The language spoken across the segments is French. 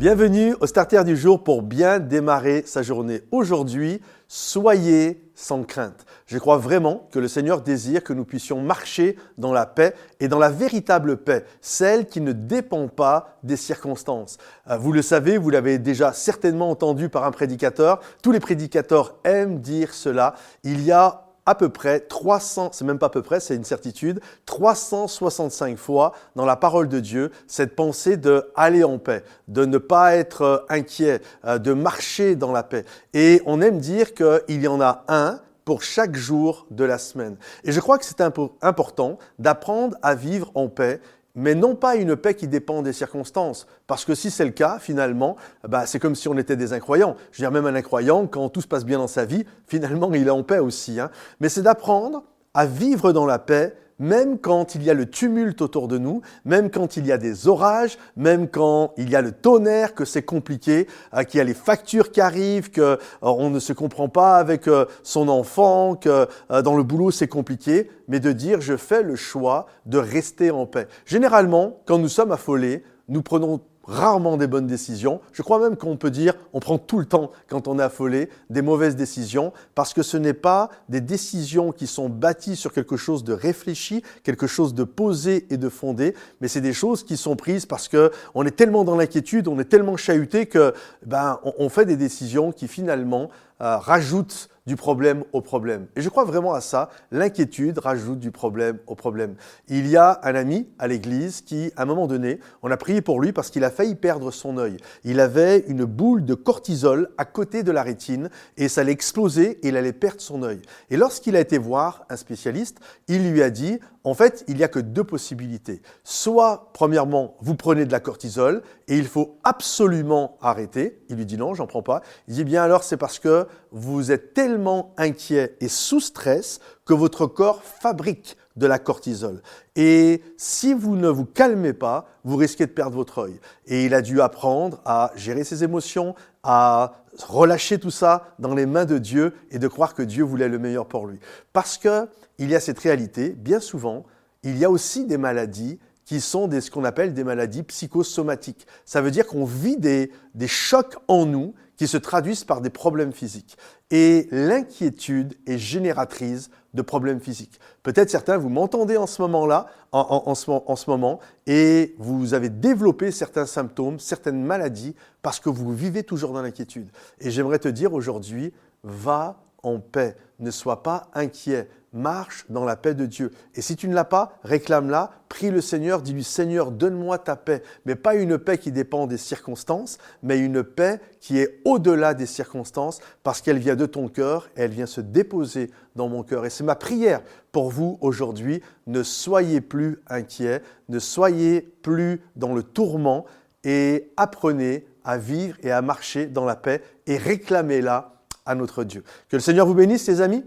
Bienvenue au starter du jour pour bien démarrer sa journée. Aujourd'hui, soyez sans crainte. Je crois vraiment que le Seigneur désire que nous puissions marcher dans la paix et dans la véritable paix, celle qui ne dépend pas des circonstances. Euh, vous le savez, vous l'avez déjà certainement entendu par un prédicateur, tous les prédicateurs aiment dire cela. Il y a à peu près 300, c'est même pas à peu près, c'est une certitude, 365 fois dans la parole de Dieu cette pensée de aller en paix, de ne pas être euh, inquiet, euh, de marcher dans la paix. Et on aime dire qu'il y en a un pour chaque jour de la semaine. Et je crois que c'est important d'apprendre à vivre en paix mais non pas une paix qui dépend des circonstances. Parce que si c'est le cas, finalement, bah, c'est comme si on était des incroyants. Je veux dire, même un incroyant, quand tout se passe bien dans sa vie, finalement, il est en paix aussi. Hein. Mais c'est d'apprendre à vivre dans la paix même quand il y a le tumulte autour de nous, même quand il y a des orages, même quand il y a le tonnerre, que c'est compliqué, euh, qu'il y a les factures qui arrivent, qu'on euh, ne se comprend pas avec euh, son enfant, que dans le boulot c'est compliqué, mais de dire je fais le choix de rester en paix. Généralement, quand nous sommes affolés, nous prenons rarement des bonnes décisions. Je crois même qu'on peut dire, on prend tout le temps, quand on est affolé, des mauvaises décisions, parce que ce n'est pas des décisions qui sont bâties sur quelque chose de réfléchi, quelque chose de posé et de fondé, mais c'est des choses qui sont prises parce que on est tellement dans l'inquiétude, on est tellement chahuté que ben on, fait des décisions qui finalement euh, rajoutent du problème au problème. Et je crois vraiment à ça. L'inquiétude rajoute du problème au problème. Il y a un ami à l'église qui, à un moment donné, on a prié pour lui parce qu'il a failli perdre son œil. Il avait une boule de cortisol à côté de la rétine et ça allait exploser et il allait perdre son œil. Et lorsqu'il a été voir un spécialiste, il lui a dit, en fait, il n'y a que deux possibilités. Soit, premièrement, vous prenez de la cortisol et il faut absolument arrêter. Il lui dit non, j'en prends pas. Il dit bien alors, c'est parce que vous êtes tellement inquiet et sous stress que votre corps fabrique de la cortisol. Et si vous ne vous calmez pas, vous risquez de perdre votre œil. Et il a dû apprendre à gérer ses émotions, à relâcher tout ça dans les mains de Dieu et de croire que Dieu voulait le meilleur pour lui. Parce que il y a cette réalité, bien souvent, il y a aussi des maladies qui sont ce qu'on appelle des maladies psychosomatiques. Ça veut dire qu'on vit des chocs en nous qui se traduisent par des problèmes physiques. Et l'inquiétude est génératrice de problèmes physiques. Peut-être certains, vous m'entendez en ce moment-là, en, ce, en, ce, moment, et vous avez développé certains symptômes, certaines maladies, parce que vous vivez toujours dans l'inquiétude. Et j'aimerais te dire aujourd'hui, va en paix, ne sois pas inquiet, marche dans la paix de Dieu. Et si tu ne l'as pas, réclame-la, prie le Seigneur, dis-lui Seigneur, donne-moi ta paix. Mais pas une paix qui dépend des circonstances, mais une paix qui est au-delà des circonstances parce qu'elle vient de ton cœur et elle vient se déposer dans mon cœur. Et c'est ma prière pour vous aujourd'hui. Ne soyez plus inquiets, ne soyez plus dans le tourment et apprenez à vivre et à marcher dans la paix et réclamez-la notre Dieu. Que le Seigneur vous bénisse, les amis.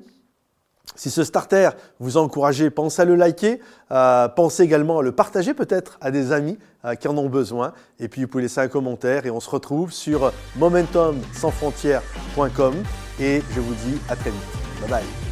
Si ce starter vous a encouragé, pensez à le liker, euh, pensez également à le partager peut-être à des amis euh, qui en ont besoin. Et puis vous pouvez laisser un commentaire et on se retrouve sur momentumsansfrontières.com et je vous dis à très vite. Bye bye.